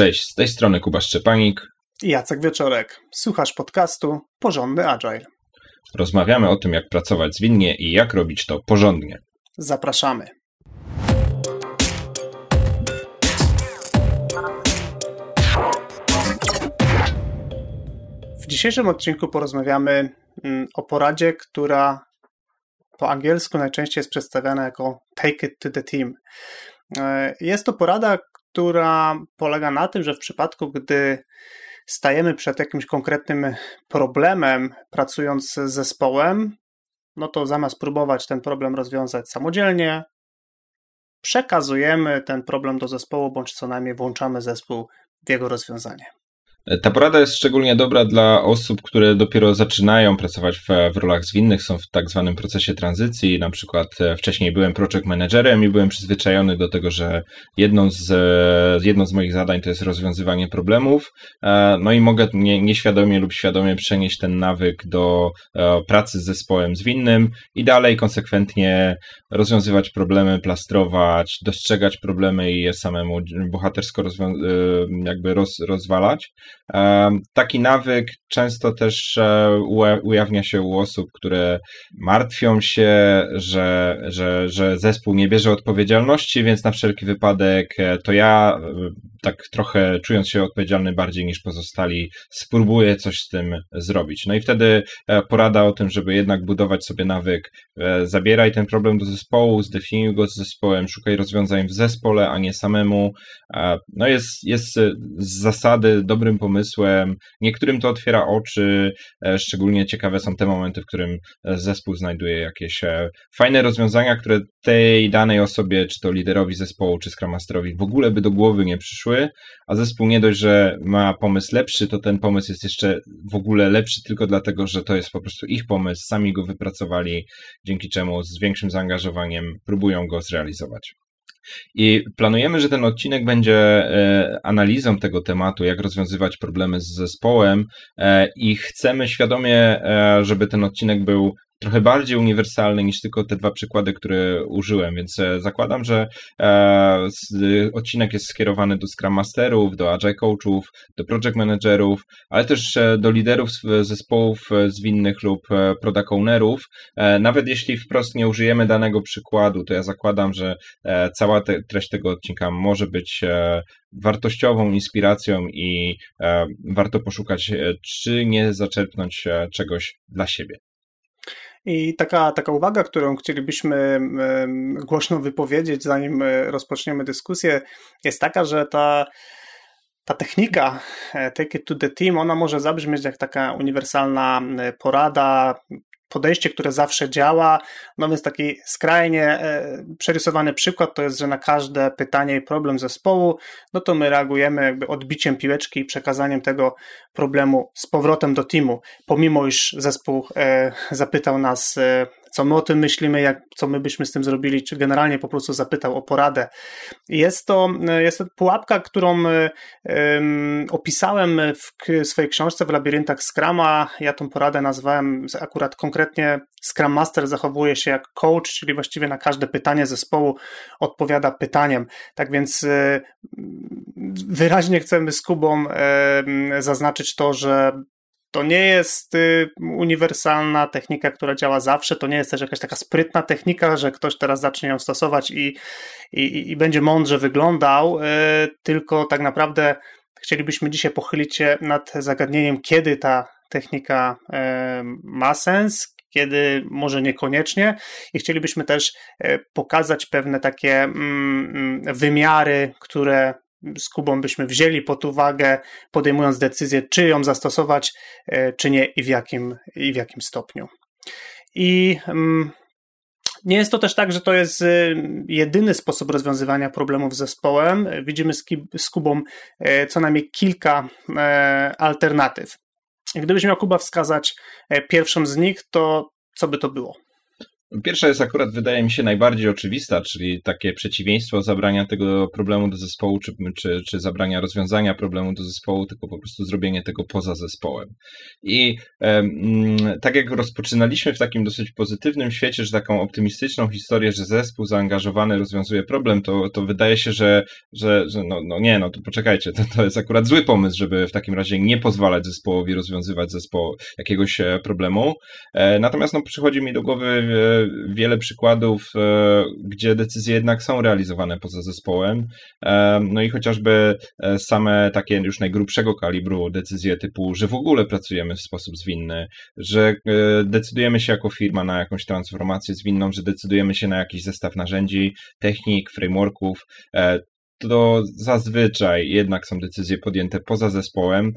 Cześć, z tej strony Kuba Szczepanik i Jacek Wieczorek. Słuchasz podcastu Porządny Agile. Rozmawiamy o tym, jak pracować zwinnie i jak robić to porządnie. Zapraszamy. W dzisiejszym odcinku porozmawiamy mm, o poradzie, która po angielsku najczęściej jest przedstawiana jako take it to the team. E, jest to porada, która polega na tym, że w przypadku, gdy stajemy przed jakimś konkretnym problemem, pracując z zespołem, no to zamiast próbować ten problem rozwiązać samodzielnie, przekazujemy ten problem do zespołu, bądź co najmniej włączamy zespół w jego rozwiązanie. Ta porada jest szczególnie dobra dla osób, które dopiero zaczynają pracować w, w, rolach zwinnych, są w tak zwanym procesie tranzycji. Na przykład e, wcześniej byłem project managerem i byłem przyzwyczajony do tego, że jedną z, jedną z moich zadań to jest rozwiązywanie problemów. E, no i mogę nie, nieświadomie lub świadomie przenieść ten nawyk do e, pracy z zespołem zwinnym i dalej konsekwentnie rozwiązywać problemy, plastrować, dostrzegać problemy i je samemu bohatersko jakby roz, rozwalać. Taki nawyk często też e, ujawnia się u osób, które martwią się, że, że, że zespół nie bierze odpowiedzialności, więc na wszelki wypadek e, to ja, e, tak trochę czując się odpowiedzialny bardziej niż pozostali, spróbuję coś z tym zrobić. No i wtedy porada o tym, żeby jednak budować sobie nawyk, zabieraj ten problem do zespołu, zdefiniuj go z zespołem, szukaj rozwiązań w zespole, a nie samemu. No jest, jest z zasady dobrym pomysłem. Niektórym to otwiera oczy. E, szczególnie ciekawe są te momenty, w którym e, zespół znajduje jakieś e, fajne rozwiązania, które tej danej osobie, czy to liderowi zespołu, czy Scrum Masterowi w ogóle by do głowy nie przyszły, a zespół nie dość, że ma pomysł lepszy, to ten pomysł jest jeszcze w ogóle lepszy tylko dlatego, że to jest po prostu ich pomysł, sami go wypracowali, dzięki czemu z większym zaangażowaniem próbują go zrealizować. I planujemy, że ten odcinek będzie e, analizą tego tematu, jak rozwiązywać problemy z zespołem, e, i chcemy świadomie, e, żeby ten odcinek był trochę bardziej uniwersalny niż tylko te dwa przykłady, które użyłem, więc e, zakładam, że e, odcinek jest skierowany do Scrum Masterów, do Agile Coachów, do Project Managerów, ale też e, do liderów zespołów zwinnych lub Product Ownerów. Nawet jeśli wprost nie użyjemy danego przykładu, to ja zakładam, że cała te, treść tego odcinka może być wartościową inspiracją i warto poszukać, czy nie zaczerpnąć czegoś dla siebie. I taka, taka uwaga, którą chcielibyśmy głośno wypowiedzieć, zanim e, rozpoczniemy dyskusję, jest taka, że ta, ta technika e, Take it to the team, ona może zabrzmieć jak taka uniwersalna e, porada, podejście, które zawsze działa. No więc taki skrajnie e, przerysowany przykład to jest, że na każde pytanie i problem zespołu, no to my reagujemy jakby odbiciem piłeczki i przekazaniem tego problemu z powrotem do teamu, pomimo iż zespół e, zapytał nas e, co my o tym myślimy, jak, co my byśmy z tym zrobili, czy generalnie po prostu zapytał o poradę. Jest to, jest to pułapka, którą um, opisałem w swojej książce w Labiryntach Scrama. Ja tą poradę nazwałem akurat konkretnie Scrum Master zachowuje się jak coach, czyli właściwie na każde pytanie zespołu odpowiada pytaniem. Tak więc e, wyraźnie chcemy z Kubą zaznaczyć to, że to nie jest y, uniwersalna technika, która działa zawsze. To nie jest też jakaś taka sprytna technika, że ktoś teraz zacznie ją stosować i, i, i będzie mądrze wyglądał, y, tylko tak naprawdę chcielibyśmy dzisiaj pochylić się nad zagadnieniem, kiedy ta technika y, ma sens, kiedy może niekoniecznie i chcielibyśmy też pokazać pewne takie mm, mm, wymiary, które z Kubą byśmy wzięli pod uwagę, podejmując decyzję, czy ją zastosować, e, czy nie i w jakim, i w jakim stopniu. I mm, nie jest to też tak, że to jest e, jedyny sposób rozwiązywania problemów z zespołem. Widzimy z Kubą e, co najmniej kilka alternatyw. Gdybyś miał Kuba wskazać pierwszą z nich, to co by to było? Pierwsza jest akurat, wydaje mi się, najbardziej oczywista, czyli takie przeciwieństwo zabrania tego problemu do zespołu, czy, czy, czy zabrania rozwiązania problemu do zespołu, tylko po prostu zrobienie tego poza zespołem. I tak jak rozpoczynaliśmy w takim dosyć pozytywnym świecie, że taką optymistyczną historię, że zespół zaangażowany rozwiązuje problem, to, to wydaje się, że, że, że no, no nie, no to poczekajcie, to, to jest akurat zły pomysł, żeby w takim razie nie pozwalać zespołowi rozwiązywać zespołu jakiegoś e, problemu. E, natomiast no, przychodzi mi do głowy e, wiele przykładów, e, gdzie decyzje jednak są realizowane poza zespołem. E, no i chociażby e, same takie już najgrubszego kalibru decyzje typu, że w ogóle pracujemy w sposób zwinny, że decydujemy się jako firma na jakąś transformację zwinną, że decydujemy się na jakiś zestaw narzędzi, technik, frameworków to zazwyczaj jednak są decyzje podjęte poza zespołem.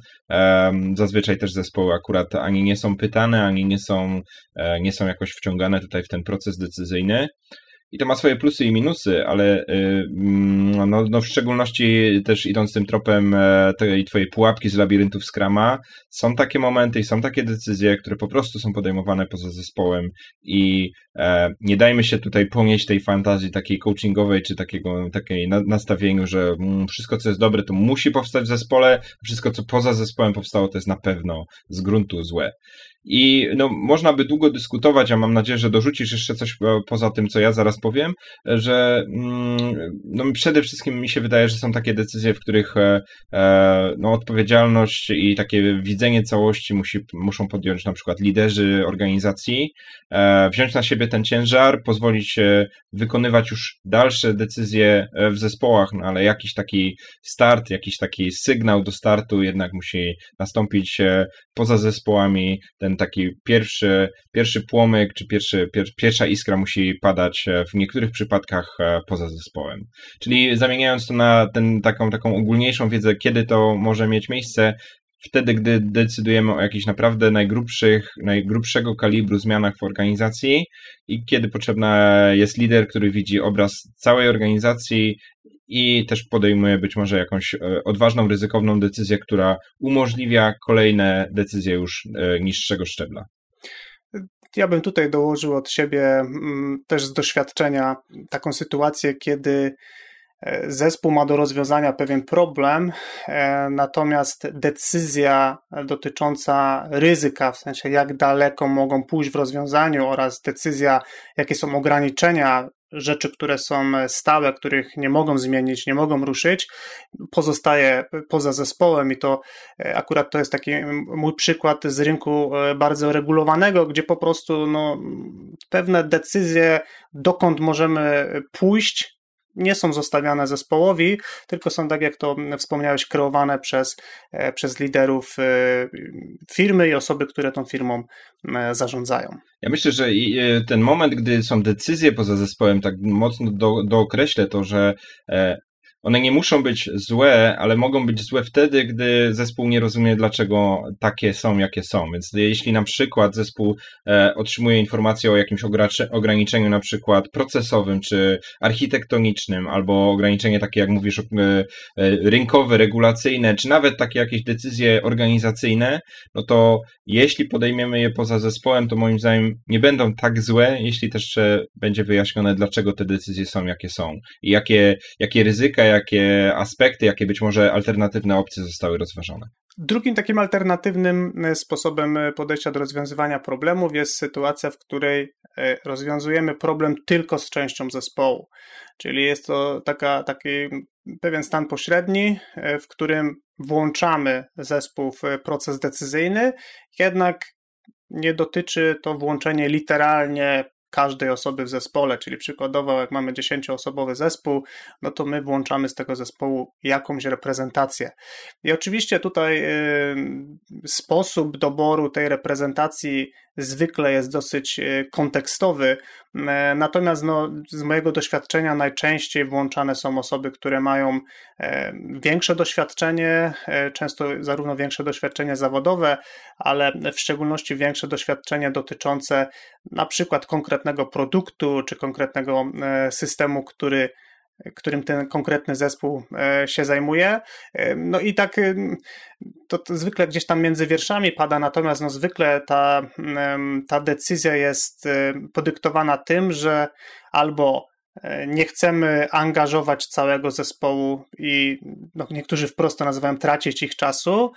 Zazwyczaj też zespoły akurat ani nie są pytane, ani nie są, e, nie są jakoś wciągane tutaj w ten proces decyzyjny. I to ma swoje plusy i minusy, ale y, mm, no, no w szczególności też idąc tym tropem e, tej twojej pułapki z labiryntów Scrama, są takie momenty i są takie decyzje, które po prostu są podejmowane poza zespołem i e, nie dajmy się tutaj ponieść tej fantazji takiej coachingowej, czy takiego takiej nastawieniu, że mm, wszystko co jest dobre to musi powstać w zespole, wszystko co poza zespołem powstało to jest na pewno z gruntu złe. I no, można by długo dyskutować, a mam nadzieję, że dorzucisz jeszcze coś e, poza tym, co ja zaraz powiem, że mm, no, przede wszystkim mi się wydaje, że są takie decyzje, w których e, e, no, odpowiedzialność i takie widzenie całości musi, muszą podjąć na przykład liderzy organizacji, wziąć na siebie ten ciężar, pozwolić wykonywać już dalsze decyzje w zespołach, no, ale jakiś taki start, jakiś taki sygnał do startu jednak musi nastąpić poza zespołami, ten ten taki pierwszy, pierwszy płomyk, czy pierwszy, pier, pierwsza iskra musi padać e, w niektórych przypadkach e, poza zespołem. Czyli zamieniając to na ten, taką, taką ogólniejszą wiedzę, kiedy to może mieć miejsce, wtedy, gdy decydujemy o jakichś naprawdę najgrubszych, najgrubszego kalibru zmianach w organizacji i kiedy potrzebna jest lider, który widzi obraz całej organizacji i też podejmuje być może jakąś e, odważną, ryzykowną decyzję, która umożliwia kolejne decyzje już e, niższego szczebla. Ja bym tutaj dołożył od siebie mm, też z doświadczenia taką sytuację, kiedy e, zespół ma do rozwiązania pewien problem, natomiast decyzja dotycząca ryzyka, w sensie jak daleko mogą pójść w rozwiązaniu oraz decyzja, jakie są ograniczenia rzeczy, które są stałe, których nie mogą zmienić, nie mogą ruszyć, pozostaje poza zespołem i to e, akurat to jest taki mój przykład z rynku e, bardzo regulowanego, gdzie po prostu no, pewne decyzje, dokąd możemy pójść, nie są zostawiane zespołowi, tylko są, tak jak to wspomniałeś, kreowane przez, e, przez liderów e, firmy i osoby, które tą firmą e, zarządzają. Ja myślę, że ten moment, gdy są decyzje poza zespołem, tak mocno do, dookreślę to, że one nie muszą być złe, ale mogą być złe wtedy, gdy zespół nie rozumie, dlaczego takie są, jakie są. Więc jeśli na przykład zespół e, otrzymuje informację o jakimś ograniczeniu, na przykład procesowym czy architektonicznym, albo ograniczenie takie, jak mówisz, e, e, rynkowe, regulacyjne, czy nawet takie jakieś decyzje organizacyjne, no to jeśli podejmiemy je poza zespołem, to moim zdaniem nie będą tak złe, jeśli też będzie wyjaśnione, dlaczego te decyzje są, jakie są i jakie, jakie ryzyka, jakie aspekty, jakie być może alternatywne opcje zostały rozważone. Drugim takim alternatywnym e, sposobem e, podejścia do rozwiązywania problemów jest sytuacja, w której e, rozwiązujemy problem tylko z częścią zespołu. Czyli jest to taka, taki pewien stan pośredni, w którym włączamy zespół w proces decyzyjny, jednak nie dotyczy to włączenie literalnie każdej osoby w zespole, czyli przykładowo jak mamy 10-osobowy zespół, no to my włączamy z tego zespołu jakąś reprezentację. I oczywiście tutaj sposób doboru tej reprezentacji zwykle jest dosyć y, kontekstowy, y, natomiast no, z mojego doświadczenia najczęściej włączane są osoby, które mają większe doświadczenie, często zarówno większe doświadczenie zawodowe, ale w szczególności większe doświadczenie dotyczące na przykład konkretnego produktu czy konkretnego e, systemu, który którym ten konkretny zespół się zajmuje. No i tak to, to, zwykle gdzieś tam między wierszami pada, natomiast no zwykle ta, ta decyzja jest podyktowana tym, że albo E, nie chcemy angażować całego zespołu i no, niektórzy wprost to nazywają tracić ich czasu,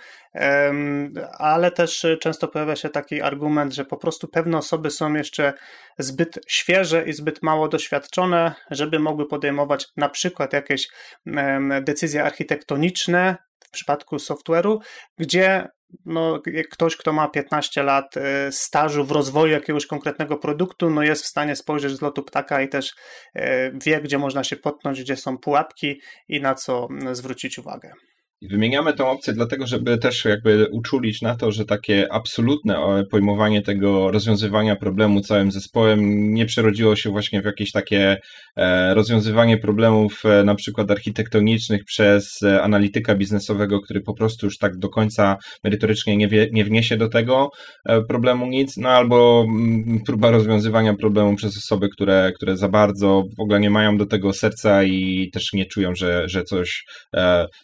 ale też często pojawia się taki argument, że po prostu pewne osoby są jeszcze zbyt świeże i zbyt mało doświadczone, żeby mogły podejmować na przykład jakieś decyzje architektoniczne w przypadku software'u, gdzie no, ktoś, kto ma 15 lat y, stażu w rozwoju jakiegoś konkretnego produktu, no jest w stanie spojrzeć z lotu ptaka i też y, wie, gdzie można się potknąć, gdzie są pułapki i na co zwrócić uwagę. Wymieniamy tę opcję dlatego, żeby też jakby uczulić na to, że takie absolutne e, pojmowanie tego rozwiązywania problemu całym zespołem nie przerodziło się właśnie w jakieś takie e, rozwiązywanie problemów e, na przykład architektonicznych przez analityka biznesowego, który po prostu już tak do końca merytorycznie nie, wie, nie wniesie do tego problemu nic, no albo mm, próba rozwiązywania problemu przez osoby, które, które za bardzo w ogóle nie mają do tego serca i też nie czują, że, że coś,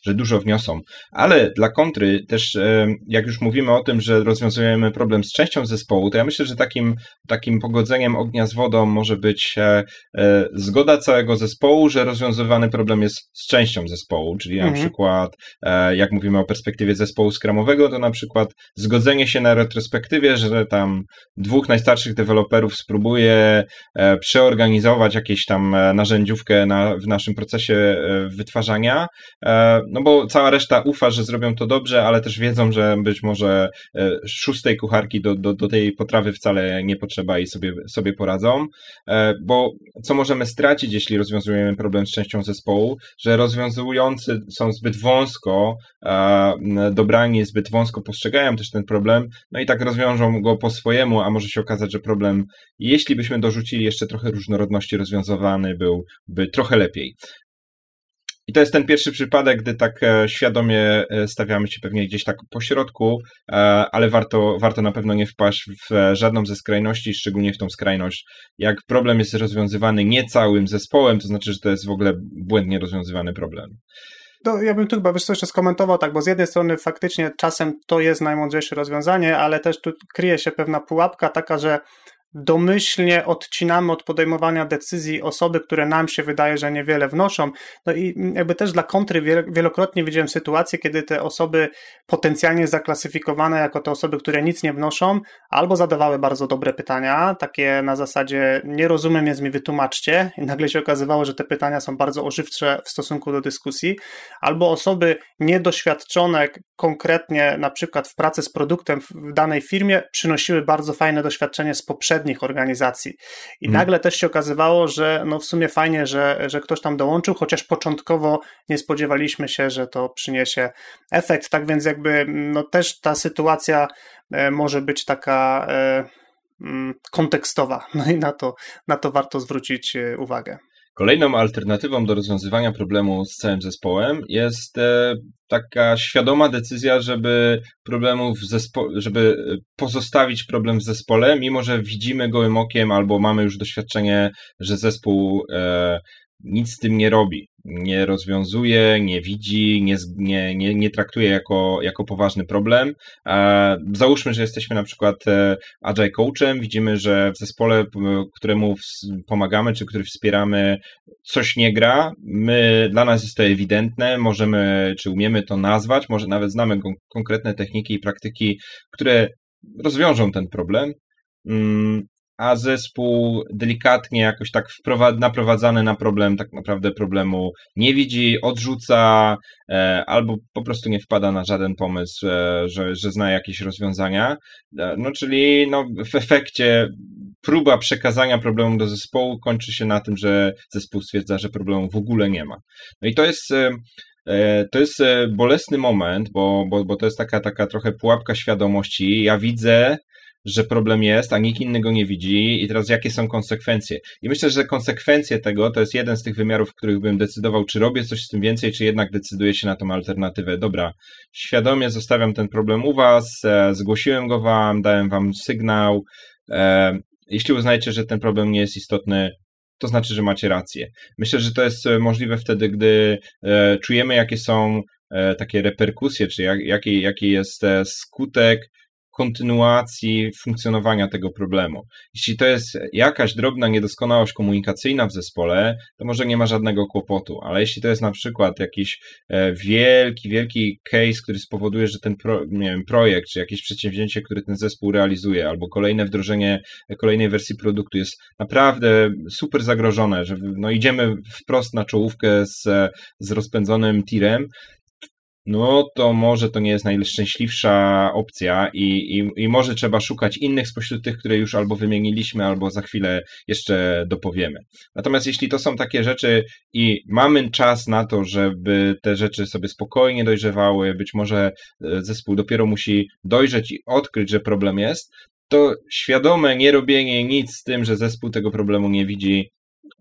że dużo wniosą są. Ale dla kontry też, e, jak już mówimy o tym, że rozwiązujemy problem z częścią zespołu, to ja myślę, że takim, takim pogodzeniem ognia z wodą może być e, e, zgoda całego zespołu, że rozwiązywany problem jest z częścią zespołu, czyli mhm. na przykład jak mówimy o perspektywie zespołu skramowego, to na przykład zgodzenie się na retrospektywie, że tam dwóch najstarszych deweloperów spróbuje przeorganizować jakieś tam narzędziówkę na, w naszym procesie wytwarzania, no bo cała reszta ufa, że zrobią to dobrze, ale też wiedzą, że być może e, szóstej kucharki do, do, do tej potrawy wcale nie potrzeba i sobie, sobie poradzą. E, bo co możemy stracić, jeśli rozwiązujemy problem z częścią zespołu, że rozwiązujący są zbyt wąsko dobrani, zbyt wąsko postrzegają też ten problem, no i tak rozwiążą go po swojemu, a może się okazać, że problem, jeśli byśmy dorzucili jeszcze trochę różnorodności, rozwiązywany byłby trochę lepiej. I to jest ten pierwszy przypadek, gdy tak e, świadomie e, stawiamy się pewnie gdzieś tak po środku, e, ale warto, warto na pewno nie wpaść w żadną ze skrajności, szczególnie w tą skrajność. Jak problem jest rozwiązywany nie całym zespołem, to znaczy, że to jest w ogóle błędnie rozwiązywany problem. No, ja bym tu chyba wiesz, jeszcze skomentował tak, bo z jednej strony faktycznie czasem to jest najmądrzejsze rozwiązanie, ale też tu kryje się pewna pułapka taka, że domyślnie odcinamy od podejmowania decyzji osoby, które nam się wydaje, że niewiele wnoszą. No i jakby też dla kontry wielokrotnie widziałem sytuacje, kiedy te osoby potencjalnie zaklasyfikowane jako te osoby, które nic nie wnoszą, albo zadawały bardzo dobre pytania, takie na zasadzie nie rozumiem, więc mi wytłumaczcie i nagle się okazywało, że te pytania są bardzo ożywcze w stosunku do dyskusji, albo osoby niedoświadczone konkretnie na przykład w pracy z produktem w danej firmie przynosiły bardzo fajne doświadczenie z poprzednich organizacji. I hmm. nagle też się okazywało, że no w sumie fajnie, że, że ktoś tam dołączył, chociaż początkowo nie spodziewaliśmy się, że to przyniesie efekt. Tak więc jakby no też ta sytuacja e, może być taka e, mm, kontekstowa. No i na to, na to warto zwrócić e, uwagę. Kolejną alternatywą do rozwiązywania problemu z całym zespołem jest e, taka świadoma decyzja, żeby problemów zespo- żeby pozostawić problem w zespole, mimo że widzimy gołym okiem albo mamy już doświadczenie, że zespół e, nic z tym nie robi, nie rozwiązuje, nie widzi, nie, nie, nie, nie traktuje jako, jako poważny problem. Załóżmy, że jesteśmy na przykład e, agile coachem, widzimy, że w zespole, któremu pomagamy, czy który wspieramy, coś nie gra, my, dla nas jest to ewidentne, możemy, czy umiemy to nazwać, może nawet znamy konkretne techniki i praktyki, które rozwiążą ten problem. Mm, a zespół delikatnie jakoś tak naprowadzany na problem, tak naprawdę problemu nie widzi, odrzuca e, albo po prostu nie wpada na żaden pomysł, e, że, że zna jakieś rozwiązania. E, no czyli no, w efekcie próba przekazania problemu do zespołu kończy się na tym, że zespół stwierdza, że problemu w ogóle nie ma. No i to jest e, e, to jest e, bolesny moment, bo, bo, bo to jest taka, taka trochę pułapka świadomości. Ja widzę, że problem jest, a nikt inny go nie widzi i teraz jakie są konsekwencje. I myślę, że konsekwencje tego to jest jeden z tych wymiarów, w których bym decydował, czy robię coś z tym więcej, czy jednak decyduję się na tą alternatywę. Dobra, świadomie zostawiam ten problem u was, e, zgłosiłem go wam, dałem wam sygnał. E, jeśli uznajecie, że ten problem nie jest istotny, to znaczy, że macie rację. Myślę, że to jest możliwe wtedy, gdy e, czujemy, jakie są e, takie reperkusje, czy jak, jaki, jaki jest e, skutek kontynuacji funkcjonowania tego problemu. Jeśli to jest jakaś drobna niedoskonałość komunikacyjna w zespole, to może nie ma żadnego kłopotu, ale jeśli to jest na przykład jakiś e, wielki, wielki case, który spowoduje, że ten pro, wiem, projekt, czy jakieś przedsięwzięcie, które ten zespół realizuje, albo kolejne wdrożenie kolejnej wersji produktu jest naprawdę super zagrożone, że no idziemy wprost na czołówkę z, z rozpędzonym tirem, no to może to nie jest najszczęśliwsza opcja i, i, i może trzeba szukać innych spośród tych, które już albo wymieniliśmy, albo za chwilę jeszcze dopowiemy. Natomiast jeśli to są takie rzeczy i mamy czas na to, żeby te rzeczy sobie spokojnie dojrzewały, być może e, zespół dopiero musi dojrzeć i odkryć, że problem jest, to świadome nie robienie nic z tym, że zespół tego problemu nie widzi,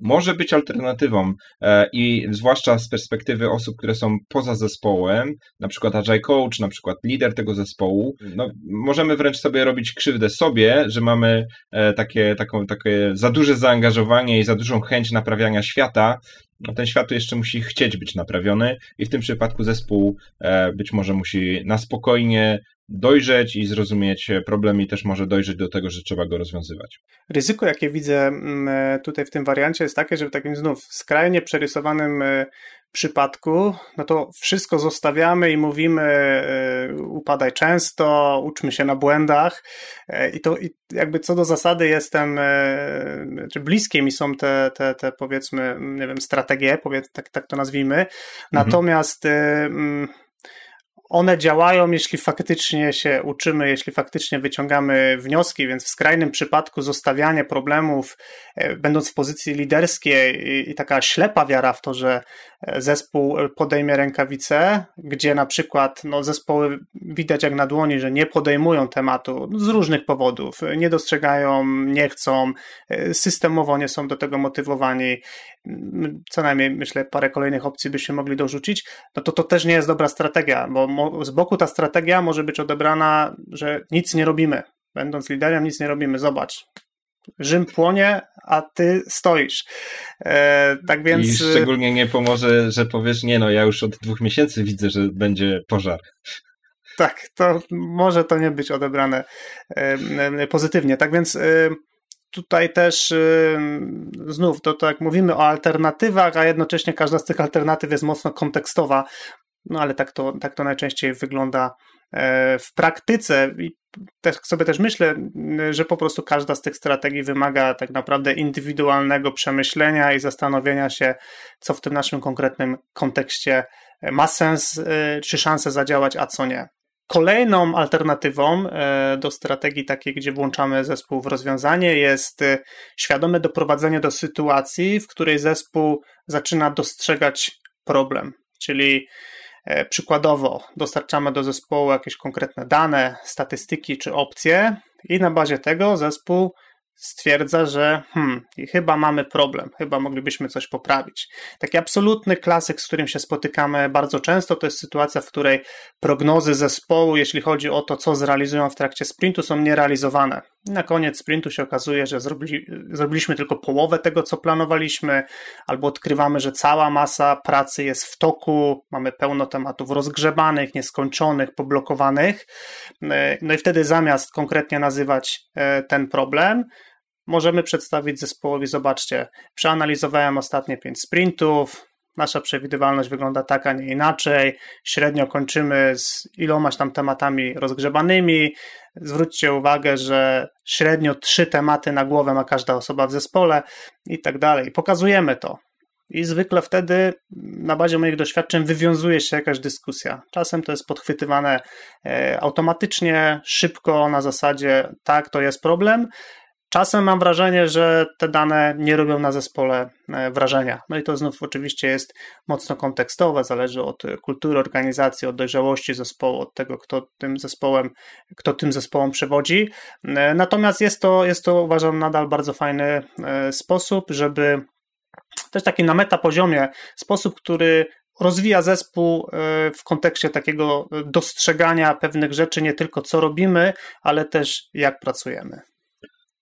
może być alternatywą e, i zwłaszcza z perspektywy osób, które są poza zespołem, na przykład Agile Coach, na przykład lider tego zespołu, no, możemy wręcz sobie robić krzywdę sobie, że mamy e, takie, taką, takie za duże zaangażowanie i za dużą chęć naprawiania świata, no ten świat jeszcze musi chcieć być naprawiony i w tym przypadku zespół e, być może musi na spokojnie dojrzeć i zrozumieć problem i też może dojrzeć do tego, że trzeba go rozwiązywać. Ryzyko, jakie widzę mm, e, tutaj w tym wariancie jest takie, że w takim znów skrajnie przerysowanym e, przypadku, no to wszystko zostawiamy i mówimy e, upadaj często, uczmy się na błędach i to i jakby co do zasady jestem, czy bliskie mi są te, te, te powiedzmy, nie wiem, strategie, powiedz, tak, tak to nazwijmy, mhm. natomiast mm, one działają, jeśli faktycznie się uczymy, jeśli faktycznie wyciągamy wnioski, więc w skrajnym przypadku zostawianie problemów, e, będąc w pozycji liderskiej i, taka ślepa wiara w to, że zespół podejmie rękawice, gdzie na przykład no, zespoły widać jak na dłoni, że nie podejmują tematu z różnych powodów, nie dostrzegają, nie chcą, systemowo nie są do tego motywowani, co najmniej myślę parę kolejnych opcji byśmy mogli dorzucić, no to to też nie jest dobra strategia, bo z boku ta strategia może być odebrana, że nic nie robimy. Będąc liderem, nic nie robimy. Zobacz, Rzym płonie, a ty stoisz. E, tak więc. I szczególnie nie pomoże, że powiesz, nie no, ja już od dwóch miesięcy widzę, że będzie pożar. Tak, to może to nie być odebrane e, pozytywnie. Tak więc e, tutaj też znów, to tak mówimy o alternatywach, a jednocześnie każda z tych alternatyw jest mocno kontekstowa. No ale tak to, tak to najczęściej wygląda e, w praktyce. I sobie też myślę, że po prostu każda z tych strategii wymaga tak naprawdę indywidualnego przemyślenia i zastanowienia się, co w tym naszym konkretnym kontekście ma sens, e, czy szansę zadziałać, a co nie. Kolejną alternatywą e, do strategii takiej, gdzie włączamy zespół w rozwiązanie, jest świadome doprowadzenie do sytuacji, w której zespół zaczyna dostrzegać problem. Czyli E, przykładowo dostarczamy do zespołu jakieś konkretne dane, statystyki czy opcje i na bazie tego zespół stwierdza, że hmm, chyba mamy problem, chyba moglibyśmy coś poprawić. Taki absolutny klasyk, z którym się spotykamy bardzo często, to jest sytuacja, w której prognozy zespołu, jeśli chodzi o to, co zrealizują w trakcie sprintu, są nierealizowane. Na koniec sprintu się okazuje, że zrobili, zrobiliśmy tylko połowę tego, co planowaliśmy, albo odkrywamy, że cała masa pracy jest w toku, mamy pełno tematów rozgrzebanych, nieskończonych, poblokowanych. E, no i wtedy zamiast konkretnie nazywać e, ten problem, możemy przedstawić zespołowi, zobaczcie, przeanalizowałem ostatnie 5 sprintów, nasza przewidywalność wygląda tak, a nie inaczej, średnio kończymy z ilomaś tam tematami rozgrzebanymi, zwróćcie uwagę, że średnio trzy tematy na głowę ma każda osoba w zespole i tak dalej. Pokazujemy to. I zwykle wtedy na bazie moich doświadczeń wywiązuje się jakaś dyskusja. Czasem to jest podchwytywane e, automatycznie, szybko, na zasadzie tak, to jest problem, Czasem mam wrażenie, że te dane nie robią na zespole e, wrażenia. No i to znów oczywiście jest mocno kontekstowe, zależy od kultury organizacji, od dojrzałości zespołu, od tego, kto tym zespołem, kto tym zespołem przewodzi. E, natomiast jest to, jest to uważam nadal bardzo fajny e, sposób, żeby też taki na meta poziomie, sposób, który rozwija zespół w kontekście takiego dostrzegania pewnych rzeczy, nie tylko co robimy, ale też jak pracujemy.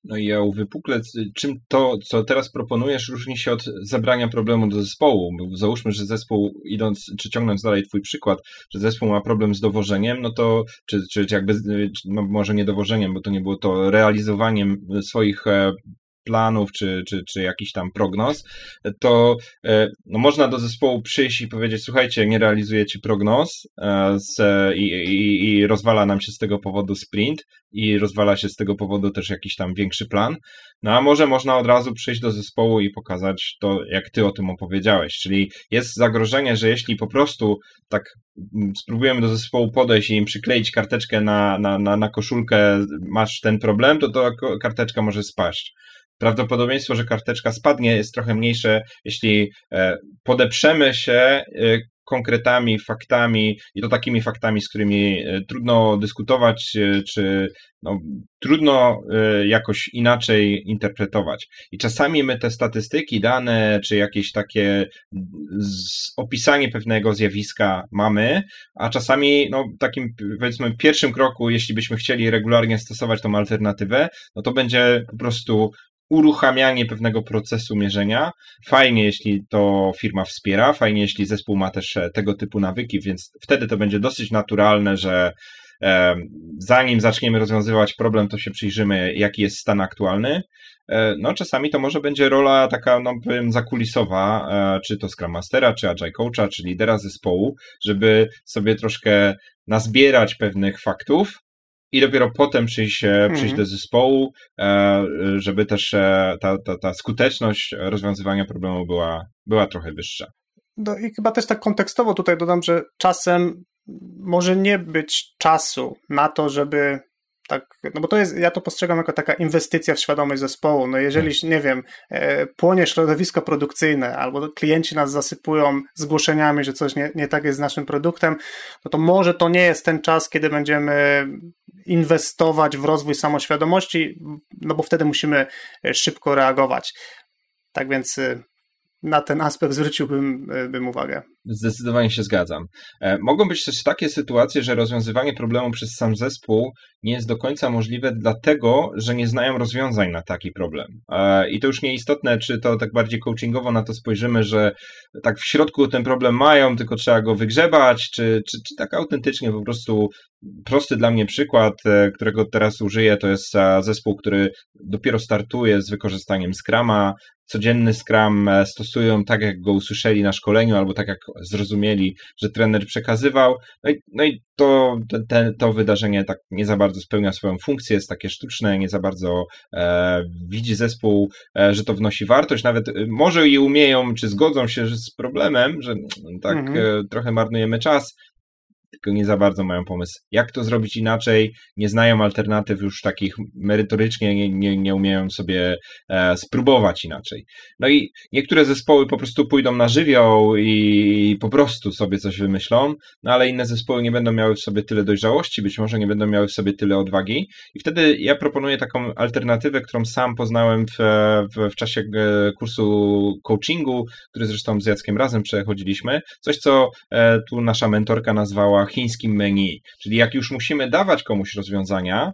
No i ja uwypuklę, czym to, co teraz proponujesz, różni się od zabrania problemu do zespołu. Załóżmy, że zespół, idąc, czy ciągnąc dalej twój przykład, że zespół ma problem z dowożeniem, no to, czy, czy jakby, no może nie dowożeniem, bo to nie było to realizowaniem swoich e, planów czy, czy, czy jakiś tam prognoz, to e, no, można do zespołu przyjść i powiedzieć, słuchajcie, nie realizujecie prognoz e, z, i, i, i rozwala nam się z tego powodu sprint i rozwala się z tego powodu też jakiś tam większy plan. No a może można od razu przyjść do zespołu i pokazać to, jak ty o tym opowiedziałeś. Czyli jest zagrożenie, że jeśli po prostu tak mm, spróbujemy do zespołu podejść i im przykleić karteczkę na, na, na, na koszulkę, masz ten problem, to ta karteczka może spaść prawdopodobieństwo, że karteczka spadnie jest trochę mniejsze, jeśli e, podeprzemy się e, konkretami, faktami i to takimi faktami, z którymi e, trudno dyskutować, czy no, trudno jakoś inaczej interpretować. I czasami my te statystyki, dane, czy jakieś takie opisanie pewnego zjawiska mamy, a czasami no, takim powiedzmy pierwszym kroku, jeśli byśmy chcieli regularnie stosować tą alternatywę, no to będzie po prostu uruchamianie pewnego procesu mierzenia. Fajnie, jeśli to firma wspiera, fajnie, jeśli zespół ma też e, tego typu nawyki, więc wtedy to będzie dosyć naturalne, że e, zanim zaczniemy rozwiązywać problem, to się przyjrzymy, jaki jest stan aktualny. E, no, czasami to może będzie rola taka, no powiem, zakulisowa, czy to Scrum Mastera, czy Agile Coacha, czy lidera zespołu, żeby sobie troszkę nazbierać pewnych faktów, i dopiero potem przyjść, mm. przyjść do zespołu, e, żeby też e, ta, ta, ta skuteczność rozwiązywania problemu była, była trochę wyższa. No i chyba też tak kontekstowo tutaj dodam, że czasem może nie być czasu na to, żeby tak, no bo to jest, ja to postrzegam jako taka inwestycja w świadomość zespołu. No jeżeli, hmm. nie wiem, e, płonie środowisko produkcyjne, albo klienci nas zasypują zgłoszeniami, że coś nie, nie tak jest z naszym produktem, no to może to nie jest ten czas, kiedy będziemy inwestować w rozwój samoświadomości, no bo wtedy musimy szybko reagować. Tak więc y, na ten aspekt zwróciłbym y, bym uwagę. Zdecydowanie się zgadzam. E, mogą być też takie sytuacje, że rozwiązywanie problemu przez sam zespół nie jest do końca możliwe, dlatego, że nie znają rozwiązań na taki problem. E, I to już nieistotne, czy to tak bardziej coachingowo na to spojrzymy, że tak w środku ten problem mają, tylko trzeba go wygrzebać, czy, czy, czy tak autentycznie po prostu prosty dla mnie przykład, e, którego teraz użyję, to jest zespół, który dopiero startuje z wykorzystaniem Scrama, codzienny Scrum stosują tak, jak go usłyszeli na szkoleniu, albo tak, jak zrozumieli, że trener przekazywał. No i, no i to, te, to wydarzenie tak nie za bardzo spełnia swoją funkcję, jest takie sztuczne, nie za bardzo e, widzi zespół, e, że to wnosi wartość. Nawet e, może i umieją, czy zgodzą się z problemem, że tak mhm. e, trochę marnujemy czas, tylko nie za bardzo mają pomysł, jak to zrobić inaczej, nie znają alternatyw już takich merytorycznie, nie, nie, nie umieją sobie e, spróbować inaczej. No i niektóre zespoły po prostu pójdą na żywioł i po prostu sobie coś wymyślą, no ale inne zespoły nie będą miały w sobie tyle dojrzałości, być może nie będą miały w sobie tyle odwagi. I wtedy ja proponuję taką alternatywę, którą sam poznałem w, w, w czasie e, kursu coachingu, który zresztą z Jackiem razem przechodziliśmy, coś co e, tu nasza mentorka nazwała chińskim menu. Czyli jak już musimy dawać komuś rozwiązania,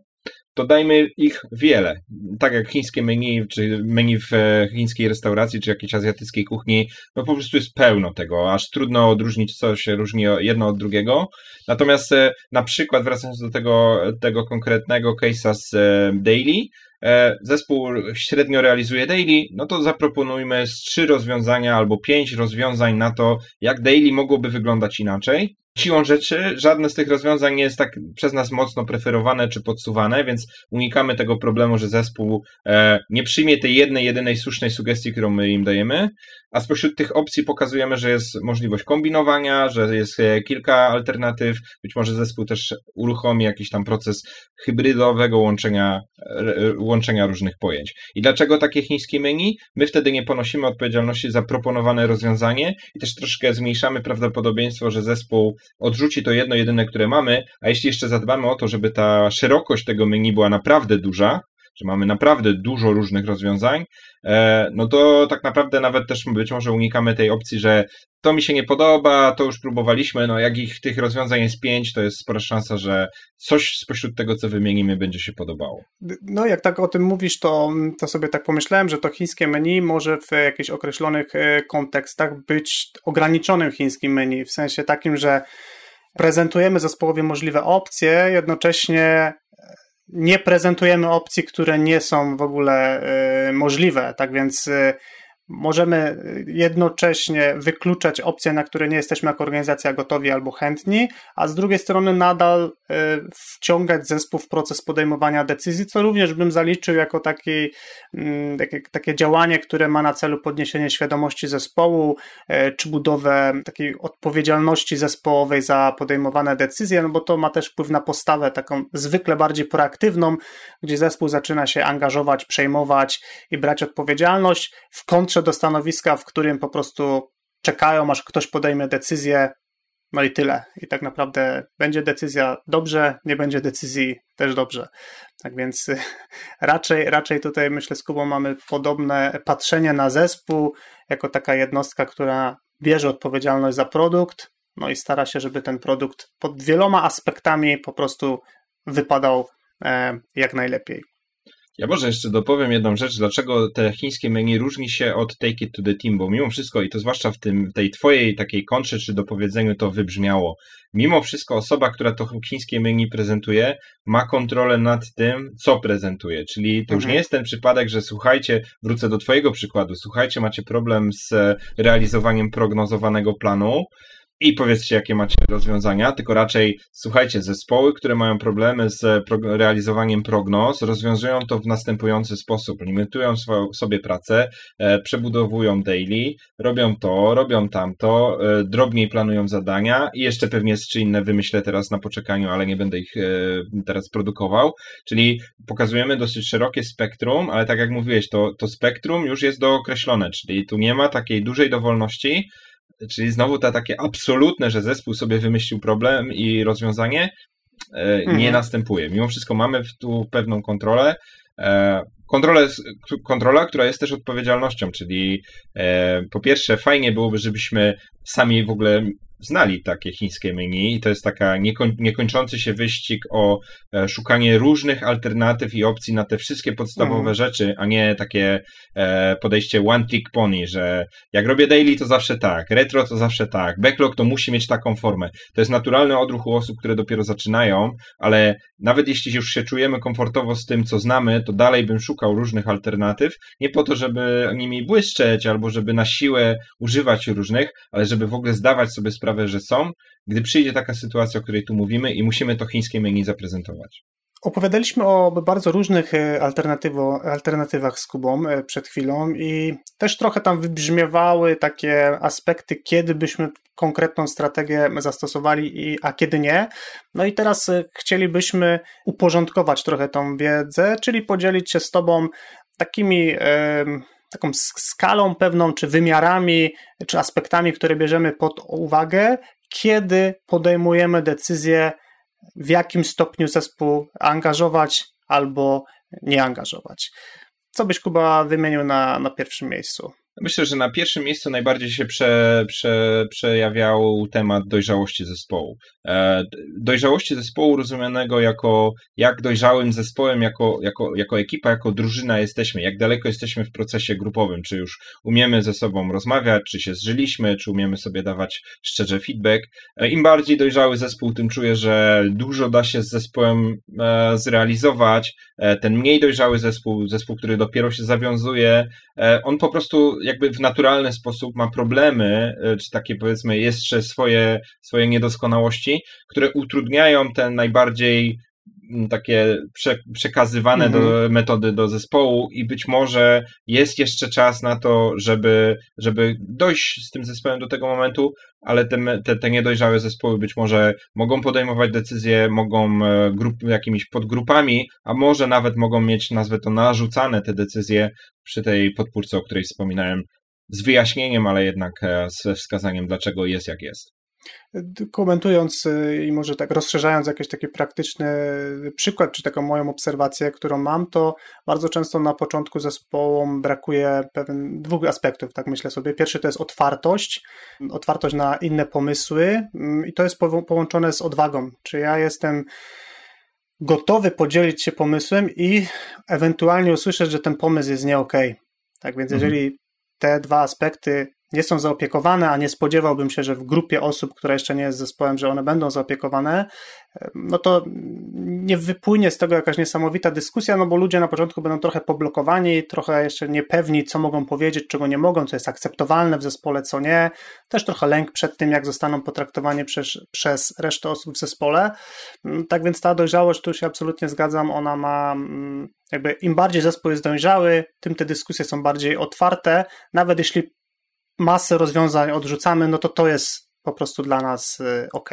to dajmy ich wiele. Tak jak chińskie menu, czy menu w e, chińskiej restauracji, czy jakiejś azjatyckiej kuchni, no po prostu jest pełno tego, aż trudno odróżnić, co się różni jedno od drugiego. Natomiast e, na przykład, wracając do tego, tego konkretnego case'a z e, Daily, zespół średnio realizuje daily, no to zaproponujmy z trzy rozwiązania albo pięć rozwiązań na to, jak daily mogłoby wyglądać inaczej siłą rzeczy żadne z tych rozwiązań nie jest tak przez nas mocno preferowane czy podsuwane, więc unikamy tego problemu, że zespół e, nie przyjmie tej jednej, jedynej słusznej sugestii, którą my im dajemy, a spośród tych opcji pokazujemy, że jest możliwość kombinowania, że jest e, kilka alternatyw, być może zespół też uruchomi jakiś tam proces hybrydowego łączenia, łączenia różnych pojęć. I dlaczego takie chińskie menu? My wtedy nie ponosimy odpowiedzialności za proponowane rozwiązanie i też troszkę zmniejszamy prawdopodobieństwo, że zespół odrzuci to jedno jedyne, które mamy, a jeśli jeszcze zadbamy o to, żeby ta szerokość tego menu była naprawdę duża, że mamy naprawdę dużo różnych rozwiązań, e, no to tak naprawdę nawet też być może unikamy tej opcji, że to mi się nie podoba, to już próbowaliśmy, no jak ich tych rozwiązań jest pięć, to jest spora szansa, że coś spośród tego, co wymienimy, będzie się podobało. No jak tak o tym mówisz, to, to sobie tak pomyślałem, że to chińskie menu może w jakichś określonych e, kontekstach być ograniczonym chińskim menu, w sensie takim, że prezentujemy zespołowi możliwe opcje, jednocześnie nie prezentujemy opcji, które nie są w ogóle y, możliwe. Tak więc y, możemy jednocześnie wykluczać opcje, na które nie jesteśmy jako organizacja gotowi albo chętni, a z drugiej strony nadal e, wciągać zespół w proces podejmowania decyzji, co również bym zaliczył jako taki, mm, takie, takie działanie, które ma na celu podniesienie świadomości zespołu, e, czy budowę takiej odpowiedzialności zespołowej za podejmowane decyzje, no bo to ma też wpływ na postawę taką zwykle bardziej proaktywną, gdzie zespół zaczyna się angażować, przejmować i brać odpowiedzialność w kontrze do stanowiska, w którym po prostu czekają, aż ktoś podejmie decyzję, no i tyle. I tak naprawdę będzie decyzja dobrze, nie będzie decyzji też dobrze. Tak więc raczej, raczej tutaj myślę z Kubą mamy podobne patrzenie na zespół jako taka jednostka, która bierze odpowiedzialność za produkt, no i stara się, żeby ten produkt pod wieloma aspektami po prostu wypadał e, jak najlepiej. Ja może jeszcze dopowiem jedną rzecz, dlaczego te chińskie menu różni się od Take It to the Team, bo mimo wszystko, i to zwłaszcza w tym, tej twojej takiej kontrze czy dopowiedzeniu to wybrzmiało, mimo wszystko osoba, która to chińskie menu prezentuje, ma kontrolę nad tym, co prezentuje, czyli to już mhm. nie jest ten przypadek, że słuchajcie, wrócę do twojego przykładu, słuchajcie, macie problem z realizowaniem prognozowanego planu, i powiedzcie, jakie macie rozwiązania, tylko raczej słuchajcie, zespoły, które mają problemy z realizowaniem prognoz, rozwiązują to w następujący sposób. Limitują sobie pracę, e, przebudowują daily, robią to, robią tamto, e, drobniej planują zadania i jeszcze pewnie trzy inne wymyślę teraz na poczekaniu, ale nie będę ich e, teraz produkował. Czyli pokazujemy dosyć szerokie spektrum, ale tak jak mówiłeś, to, to spektrum już jest dookreślone, czyli tu nie ma takiej dużej dowolności, Czyli znowu to takie absolutne, że zespół sobie wymyślił problem i rozwiązanie e, nie mhm. następuje. Mimo wszystko mamy tu pewną kontrolę. E, kontrolę, kontrola, która jest też odpowiedzialnością, czyli e, po pierwsze fajnie byłoby, żebyśmy sami w ogóle znali takie chińskie menu i to jest taka niekoń, niekończący się wyścig o e, szukanie różnych alternatyw i opcji na te wszystkie podstawowe mhm. rzeczy, a nie takie e, podejście one tick pony, że jak robię daily to zawsze tak, retro to zawsze tak, backlog to musi mieć taką formę. To jest naturalny odruch u osób, które dopiero zaczynają, ale nawet jeśli już się czujemy komfortowo z tym, co znamy, to dalej bym szukał różnych alternatyw, nie po to, żeby nimi błyszczeć albo żeby na siłę używać różnych, ale żeby w ogóle zdawać sobie sprawę sprawę, że są, gdy przyjdzie taka sytuacja, o której tu mówimy i musimy to chińskie menu zaprezentować. Opowiadaliśmy o bardzo różnych e, alternatywach z Kubą e, przed chwilą i też trochę tam wybrzmiewały takie aspekty, kiedy byśmy konkretną strategię zastosowali, a kiedy nie. No i teraz e, chcielibyśmy uporządkować trochę tą wiedzę, czyli podzielić się z Tobą takimi taką skalą pewną, czy wymiarami, czy aspektami, które bierzemy pod uwagę, kiedy podejmujemy decyzję, w jakim stopniu zespół angażować albo nie angażować. Co byś Kuba wymienił na, na pierwszym miejscu? Myślę, że na pierwszym miejscu najbardziej się prze, prze, przejawiał temat dojrzałości zespołu. E, dojrzałości zespołu rozumianego jako jak dojrzałym zespołem, jako, jako, jako ekipa, jako drużyna jesteśmy, jak daleko jesteśmy w procesie grupowym, czy już umiemy ze sobą rozmawiać, czy się zżyliśmy, czy umiemy sobie dawać szczerze feedback. E, Im bardziej dojrzały zespół, tym czuję, że dużo da się z zespołem e, zrealizować. Ten mniej dojrzały zespół, zespół, który dopiero się zawiązuje, on po prostu jakby w naturalny sposób ma problemy, e, czy takie powiedzmy jeszcze swoje, swoje niedoskonałości, które utrudniają ten najbardziej takie prze, przekazywane -hmm. do mhm. metody do zespołu i być może jest jeszcze czas na to, żeby, żeby dojść z tym zespołem do tego momentu, ale te, te, te niedojrzałe zespoły być może mogą podejmować decyzje, mogą e, grup, jakimiś podgrupami, a może nawet mogą mieć, nazwę to, narzucane te decyzje przy tej podpórce, o której wspominałem, z wyjaśnieniem, ale jednak e, ze wskazaniem, dlaczego jest jak jest. Komentując y, i może tak rozszerzając jakiś taki praktyczny przykład, czy taką moją obserwację, którą mam, to bardzo często na początku zespołom brakuje pewien, dwóch aspektów, tak myślę sobie. Pierwszy to jest otwartość, otwartość na inne pomysły mm, i to jest połączone z odwagą. Czy ja jestem gotowy podzielić się pomysłem i ewentualnie usłyszeć, że ten pomysł jest nie okej. Okay. Tak więc mhm. jeżeli te dwa aspekty nie są zaopiekowane, a nie spodziewałbym się, że w grupie osób, która jeszcze nie jest zespołem, że one będą zaopiekowane, no to nie wypłynie z tego jakaś niesamowita dyskusja, no bo ludzie na początku będą trochę poblokowani, trochę jeszcze niepewni, co mogą powiedzieć, czego nie mogą, co jest akceptowalne w zespole, co nie. Też trochę lęk przed tym, jak zostaną potraktowani przez, przez resztę osób w zespole. Tak więc ta dojrzałość, tu się absolutnie zgadzam, ona ma mm, jakby im bardziej zespół jest dojrzały, tym te dyskusje są bardziej otwarte, nawet jeśli masę rozwiązań odrzucamy, no to to jest po prostu dla nas y, ok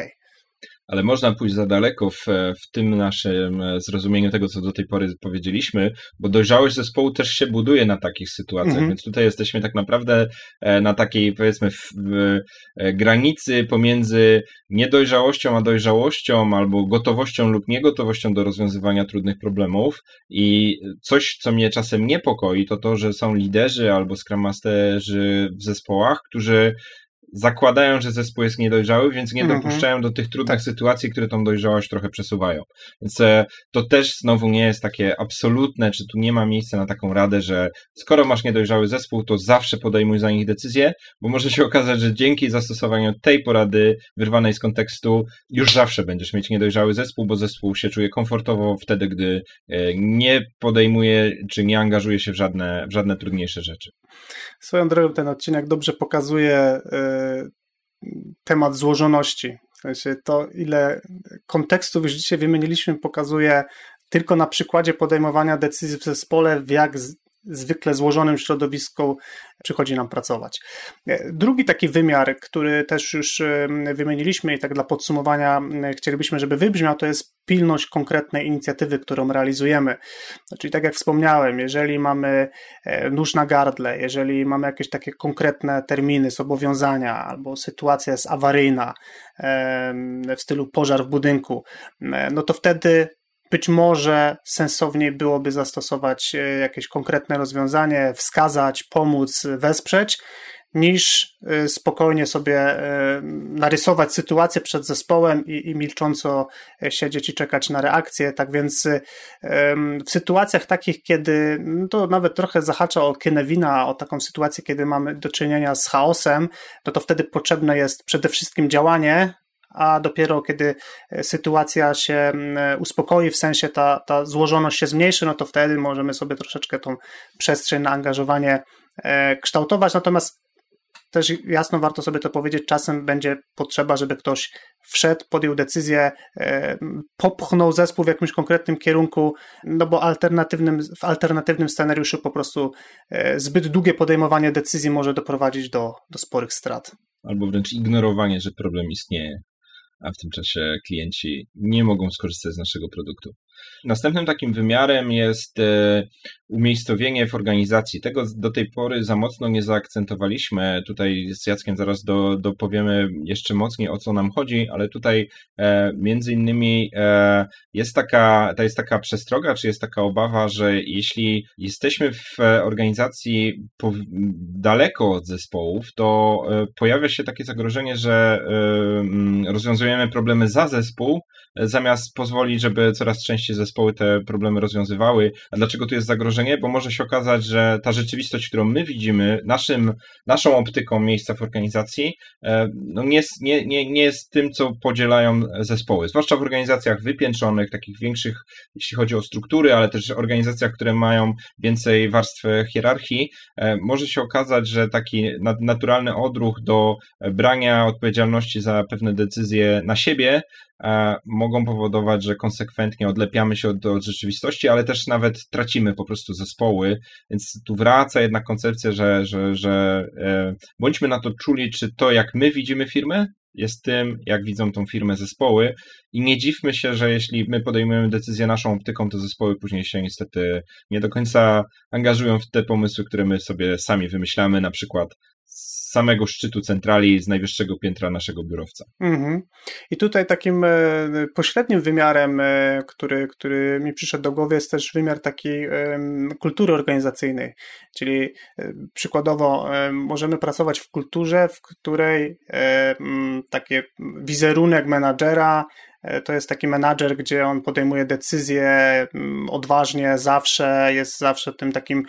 ale można pójść za daleko w, w tym naszym e, zrozumieniu tego, co do tej pory powiedzieliśmy, bo dojrzałość zespołu też się buduje na takich sytuacjach, -hmm. więc tutaj jesteśmy tak naprawdę e, na takiej, powiedzmy, w, w e, granicy pomiędzy niedojrzałością a dojrzałością, albo gotowością lub niegotowością do rozwiązywania trudnych problemów i coś, co mnie czasem niepokoi, to to, że są liderzy albo scrum masterzy w zespołach, którzy zakładają, że zespół jest niedojrzały, więc nie mhm. dopuszczają do tych trudnych tak. sytuacji, które tą dojrzałość trochę przesuwają. Więc e, to też znowu nie jest takie absolutne, czy tu nie ma miejsca na taką radę, że skoro masz niedojrzały zespół, to zawsze podejmuj za nich decyzję, bo może się okazać, że dzięki zastosowaniu tej porady wyrwanej z kontekstu już zawsze będziesz mieć niedojrzały zespół, bo zespół się czuje komfortowo wtedy, gdy e, nie podejmuje, czy nie angażuje się w żadne, w żadne trudniejsze rzeczy. Swoją drogą ten odcinek dobrze pokazuje y, temat złożoności. W sensie to, ile kontekstów już dzisiaj wymieniliśmy, pokazuje tylko na przykładzie podejmowania decyzji w zespole, w jak zwykle złożonym środowisku przychodzi nam pracować. E, drugi taki wymiar, który też już e, wymieniliśmy i tak dla podsumowania e, chcielibyśmy, żeby wybrzmiał, to jest pilność konkretnej inicjatywy, którą realizujemy. Czyli tak jak wspomniałem, jeżeli mamy nóż na gardle, jeżeli mamy jakieś takie konkretne terminy, zobowiązania albo sytuacja jest awaryjna w stylu pożar w budynku, no to wtedy być może sensowniej byłoby zastosować e, jakieś konkretne rozwiązanie, wskazać, pomóc, wesprzeć, niż e, spokojnie sobie e, narysować sytuację przed zespołem i, i milcząco siedzieć i czekać na reakcję. Tak więc w sytuacjach takich, kiedy no to nawet trochę zahacza o Kenevina, o taką sytuację, kiedy mamy do czynienia z chaosem, no to wtedy potrzebne jest przede wszystkim działanie, a dopiero kiedy e, sytuacja się mm, uspokoi, w sensie ta, ta złożoność się zmniejszy, no to wtedy możemy sobie troszeczkę tą przestrzeń na angażowanie e, kształtować. Natomiast też jasno warto sobie to powiedzieć, czasem będzie potrzeba, żeby ktoś wszedł, podjął decyzję, e, popchnął zespół w jakimś konkretnym kierunku, no bo alternatywnym, w alternatywnym scenariuszu po prostu zbyt długie podejmowanie decyzji może doprowadzić do, do sporych strat. Albo wręcz ignorowanie, że problem istnieje a w tym czasie klienci nie mogą skorzystać z naszego produktu. Następnym takim wymiarem jest e, umiejscowienie w organizacji. Tego do tej pory za mocno nie zaakcentowaliśmy. Tutaj z Jackiem zaraz do, dopowiemy jeszcze mocniej o co nam chodzi, ale tutaj e, między innymi e, jest taka, to jest taka przestroga, czy jest taka obawa, że jeśli jesteśmy w organizacji po, daleko od zespołów, to pojawia się takie zagrożenie, że rozwiązujemy problemy za zespół, zamiast pozwolić, żeby coraz częściej zespoły te problemy rozwiązywały. A dlaczego tu jest zagrożenie? Bo może się okazać, że ta rzeczywistość, którą my widzimy, naszym, naszą optyką miejsca w organizacji, e, no nie, nie, nie, nie jest tym, co podzielają zespoły. Zwłaszcza w organizacjach wypiętrzonych, takich większych, jeśli chodzi o struktury, ale też organizacjach, które mają więcej warstw hierarchii, e, może się okazać, że taki naturalny odruch do brania odpowiedzialności za pewne decyzje na siebie E, mogą powodować, że konsekwentnie odlepiamy się od, od, rzeczywistości, ale też nawet tracimy po prostu zespoły, więc tu wraca jednak koncepcja, że, że, że e, bądźmy na to czuli, czy to jak my widzimy firmę, jest tym, jak widzą tą firmę zespoły. I nie dziwmy się, że jeśli my podejmujemy decyzję naszą optyką, to zespoły później się niestety nie do końca angażują w te pomysły, które my sobie sami wymyślamy, na przykład samego szczytu centrali, z najwyższego piętra naszego biurowca. Mhm. I tutaj takim e, pośrednim wymiarem, e, który, który mi przyszedł do głowy, jest też wymiar takiej kultury organizacyjnej. Czyli e, przykładowo możemy pracować w kulturze, w której taki wizerunek menadżera to jest taki menadżer, gdzie on podejmuje decyzje odważnie, zawsze jest zawsze tym takim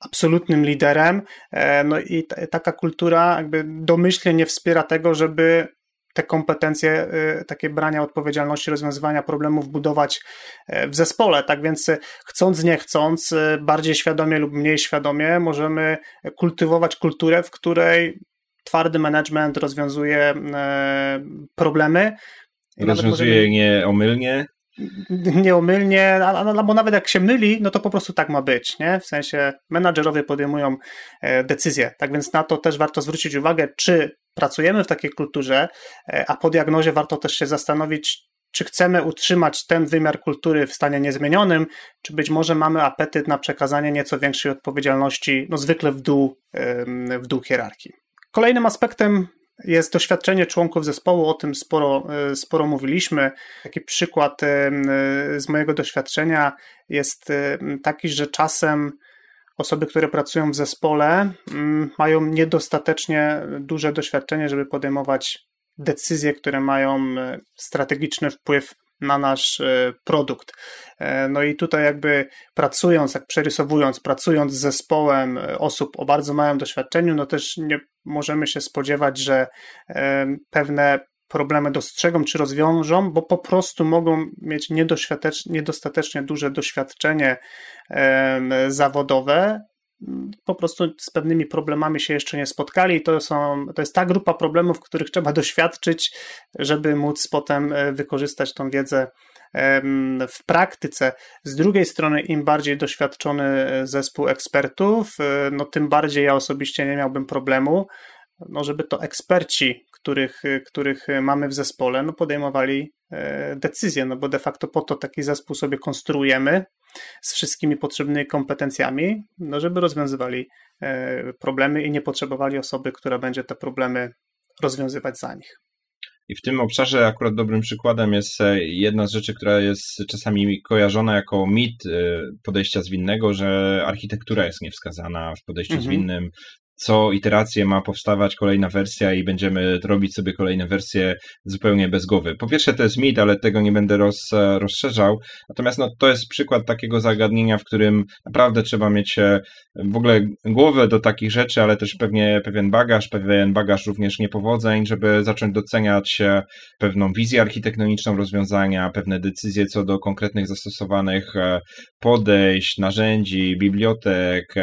absolutnym liderem. E, no i taka kultura jakby domyślnie nie wspiera tego, żeby te kompetencje e, takie brania odpowiedzialności, rozwiązywania problemów budować e, w zespole. Tak więc chcąc, nie chcąc, bardziej świadomie lub mniej świadomie możemy kultywować kulturę, w której twardy management rozwiązuje problemy. Rozwiązuje możemy... nieomylnie nieomylnie, albo nawet jak się myli, no to po prostu tak ma być, nie? W sensie menadżerowie podejmują e, decyzje. Tak więc na to też warto zwrócić uwagę, czy pracujemy w takiej kulturze, e, a po diagnozie warto też się zastanowić, czy chcemy utrzymać ten wymiar kultury w stanie niezmienionym, czy być może mamy apetyt na przekazanie nieco większej odpowiedzialności, no zwykle w dół, w dół hierarchii. Kolejnym aspektem jest doświadczenie członków zespołu, o tym sporo, e, sporo mówiliśmy. Taki przykład e, z mojego doświadczenia jest e, taki, że czasem osoby, które pracują w zespole, mają niedostatecznie duże doświadczenie, żeby podejmować decyzje, które mają strategiczny wpływ na nasz e, produkt. E, no i tutaj jakby pracując, jak przerysowując, pracując z zespołem e, osób o bardzo małym doświadczeniu, no też nie możemy się spodziewać, że pewne problemy dostrzegą czy rozwiążą, bo po prostu mogą mieć niedostatecznie duże doświadczenie zawodowe po prostu z pewnymi problemami się jeszcze nie spotkali. To, są, to jest ta grupa problemów, których trzeba doświadczyć, żeby móc potem e, wykorzystać tą wiedzę w praktyce. Z drugiej strony, im bardziej doświadczony e, zespół ekspertów, e, no tym bardziej ja osobiście nie miałbym problemu, no żeby to eksperci, których, których mamy w zespole, no podejmowali decyzje, no bo de facto po to taki zespół sobie konstruujemy, z wszystkimi potrzebnymi kompetencjami, no żeby rozwiązywali e, problemy i nie potrzebowali osoby, która będzie te problemy rozwiązywać za nich. I w tym obszarze akurat dobrym przykładem jest e, jedna z rzeczy, która jest czasami kojarzona jako mit e, podejścia zwinnego, że architektura jest niewskazana w podejściu mhm. zwinnym, co iterację ma powstawać kolejna wersja i będziemy robić sobie kolejne wersje zupełnie bez głowy. Po pierwsze to jest mit, ale tego nie będę roz, rozszerzał. Natomiast no, to jest przykład takiego zagadnienia, w którym naprawdę trzeba mieć e, w ogóle głowę do takich rzeczy, ale też pewnie pewien bagaż, pewien bagaż również niepowodzeń, żeby zacząć doceniać e, pewną wizję architektoniczną rozwiązania, pewne decyzje co do konkretnych zastosowanych e, podejść, narzędzi, bibliotek,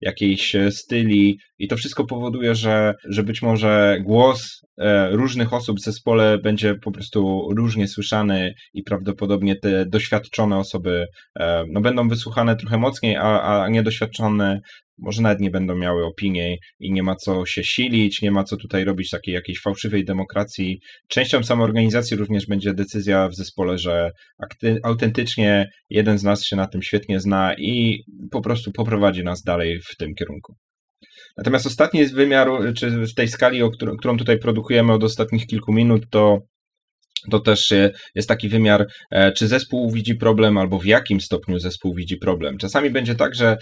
jakiejś styli, i to wszystko powoduje, że, że być może głos e, różnych osób w zespole będzie po prostu różnie słyszany i prawdopodobnie te doświadczone osoby e, no, będą wysłuchane trochę mocniej, a, a niedoświadczone może nawet nie będą miały opinii i nie ma co się silić, nie ma co tutaj robić takiej jakiejś fałszywej demokracji. Częścią samoorganizacji również będzie decyzja w zespole, że autentycznie jeden z nas się na tym świetnie zna i po prostu poprowadzi nas dalej w tym kierunku. Natomiast ostatni wymiar, czy w tej skali, o którą, którą tutaj produkujemy od ostatnich kilku minut, to to też jest taki wymiar, e, czy zespół widzi problem, albo w jakim stopniu zespół widzi problem. Czasami będzie tak, że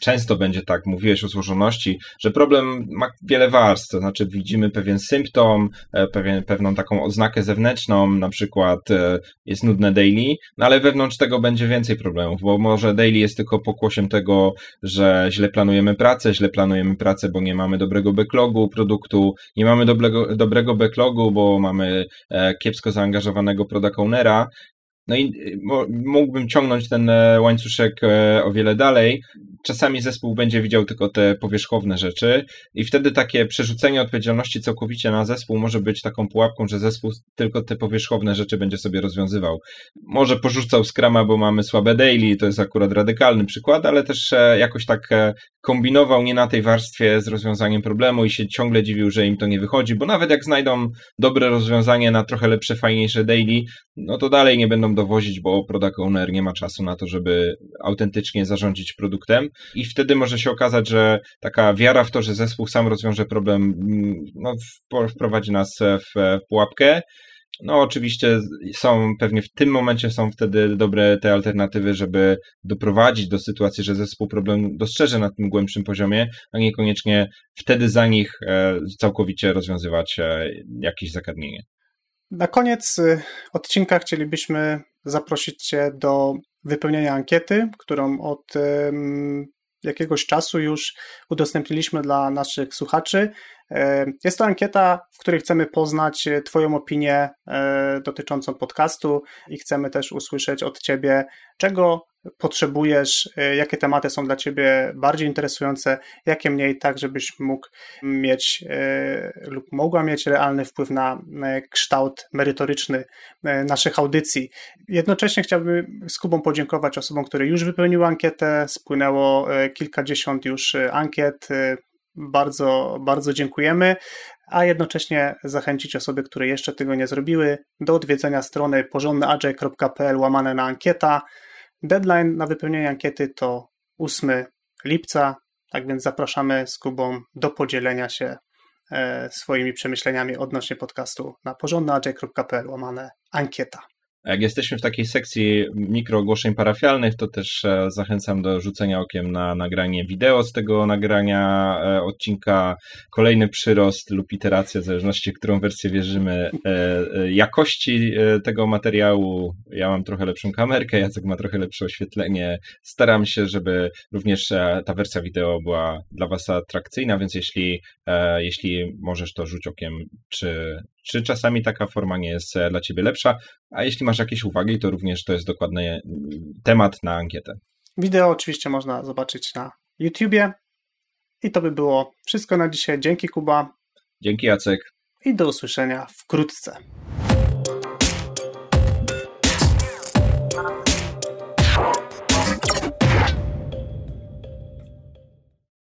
często będzie tak, mówiłeś o złożoności, że problem ma wiele warstw, to znaczy widzimy pewien symptom, e, pewien, pewną taką oznakę zewnętrzną, na przykład e, jest nudne daily, no ale wewnątrz tego będzie więcej problemów, bo może daily jest tylko pokłosiem tego, że źle planujemy pracę, źle planujemy pracę, bo nie mamy dobrego backlogu produktu, nie mamy dobrego, dobrego backlogu, bo mamy kiepsko zaangażowanego product ownera. No i y, mógłbym ciągnąć ten e, łańcuszek e, o wiele dalej. Czasami zespół będzie widział tylko te powierzchowne rzeczy, i wtedy takie przerzucenie odpowiedzialności całkowicie na zespół może być taką pułapką, że zespół tylko te powierzchowne rzeczy będzie sobie rozwiązywał. Może porzucał skrama, bo mamy słabe daily, to jest akurat radykalny przykład, ale też e, jakoś tak kombinował nie na tej warstwie z rozwiązaniem problemu i się ciągle dziwił, że im to nie wychodzi, bo nawet jak znajdą dobre rozwiązanie na trochę lepsze, fajniejsze daily, no to dalej nie będą dowozić, bo product owner nie ma czasu na to, żeby autentycznie zarządzić produktem i wtedy może się okazać, że taka wiara w to, że zespół sam rozwiąże problem, mm, no, wprowadzi nas w pułapkę, no, oczywiście są pewnie w tym momencie są wtedy dobre te alternatywy, żeby doprowadzić do sytuacji, że zespół problem dostrzeże na tym głębszym poziomie, a niekoniecznie wtedy za nich e, całkowicie rozwiązywać e, jakieś zagadnienie. Na koniec y, odcinka chcielibyśmy zaprosić Cię do wypełnienia ankiety, którą od jakiegoś czasu już udostępniliśmy dla naszych słuchaczy. E, jest to ankieta, w której chcemy poznać Twoją opinię e, dotyczącą podcastu i chcemy też usłyszeć od Ciebie, czego potrzebujesz, e, jakie tematy są dla Ciebie bardziej interesujące, jakie mniej, tak żebyś mógł mieć lub mogła mieć realny wpływ na kształt merytoryczny naszych audycji. Jednocześnie chciałbym z Kubą podziękować osobom, które już wypełniły ankietę. Spłynęło kilkadziesiąt już ankiet bardzo, bardzo dziękujemy, a jednocześnie zachęcić osoby, które jeszcze tego nie zrobiły, do odwiedzenia strony porządnyagile.pl łamane na ankieta. Deadline na wypełnienie ankiety to 8 lipca, tak więc zapraszamy z Kubą do podzielenia się e, swoimi przemyśleniami odnośnie podcastu na porządnyagile.pl łamane ankieta. Jak jesteśmy w takiej sekcji mikroogłoszeń parafialnych, to też e, zachęcam do rzucenia okiem na nagranie wideo z tego nagrania e, odcinka. Kolejny przyrost lub iteracja, w zależności, którą wersję wierzymy, e, jakości tego materiału. Ja mam trochę lepszą kamerkę, Jacek ma trochę lepsze oświetlenie. Staram się, żeby również ta wersja wideo była dla Was atrakcyjna, więc jeśli, jeśli możesz, to rzuć okiem, czy, czy czasami taka forma nie jest dla Ciebie lepsza, a jeśli masz jakieś uwagi, to również to jest dokładny mm, temat na ankietę. Wideo oczywiście można zobaczyć na YouTubie. I to by było wszystko na dzisiaj. Dzięki Kuba. Dzięki Jacek. I do usłyszenia wkrótce.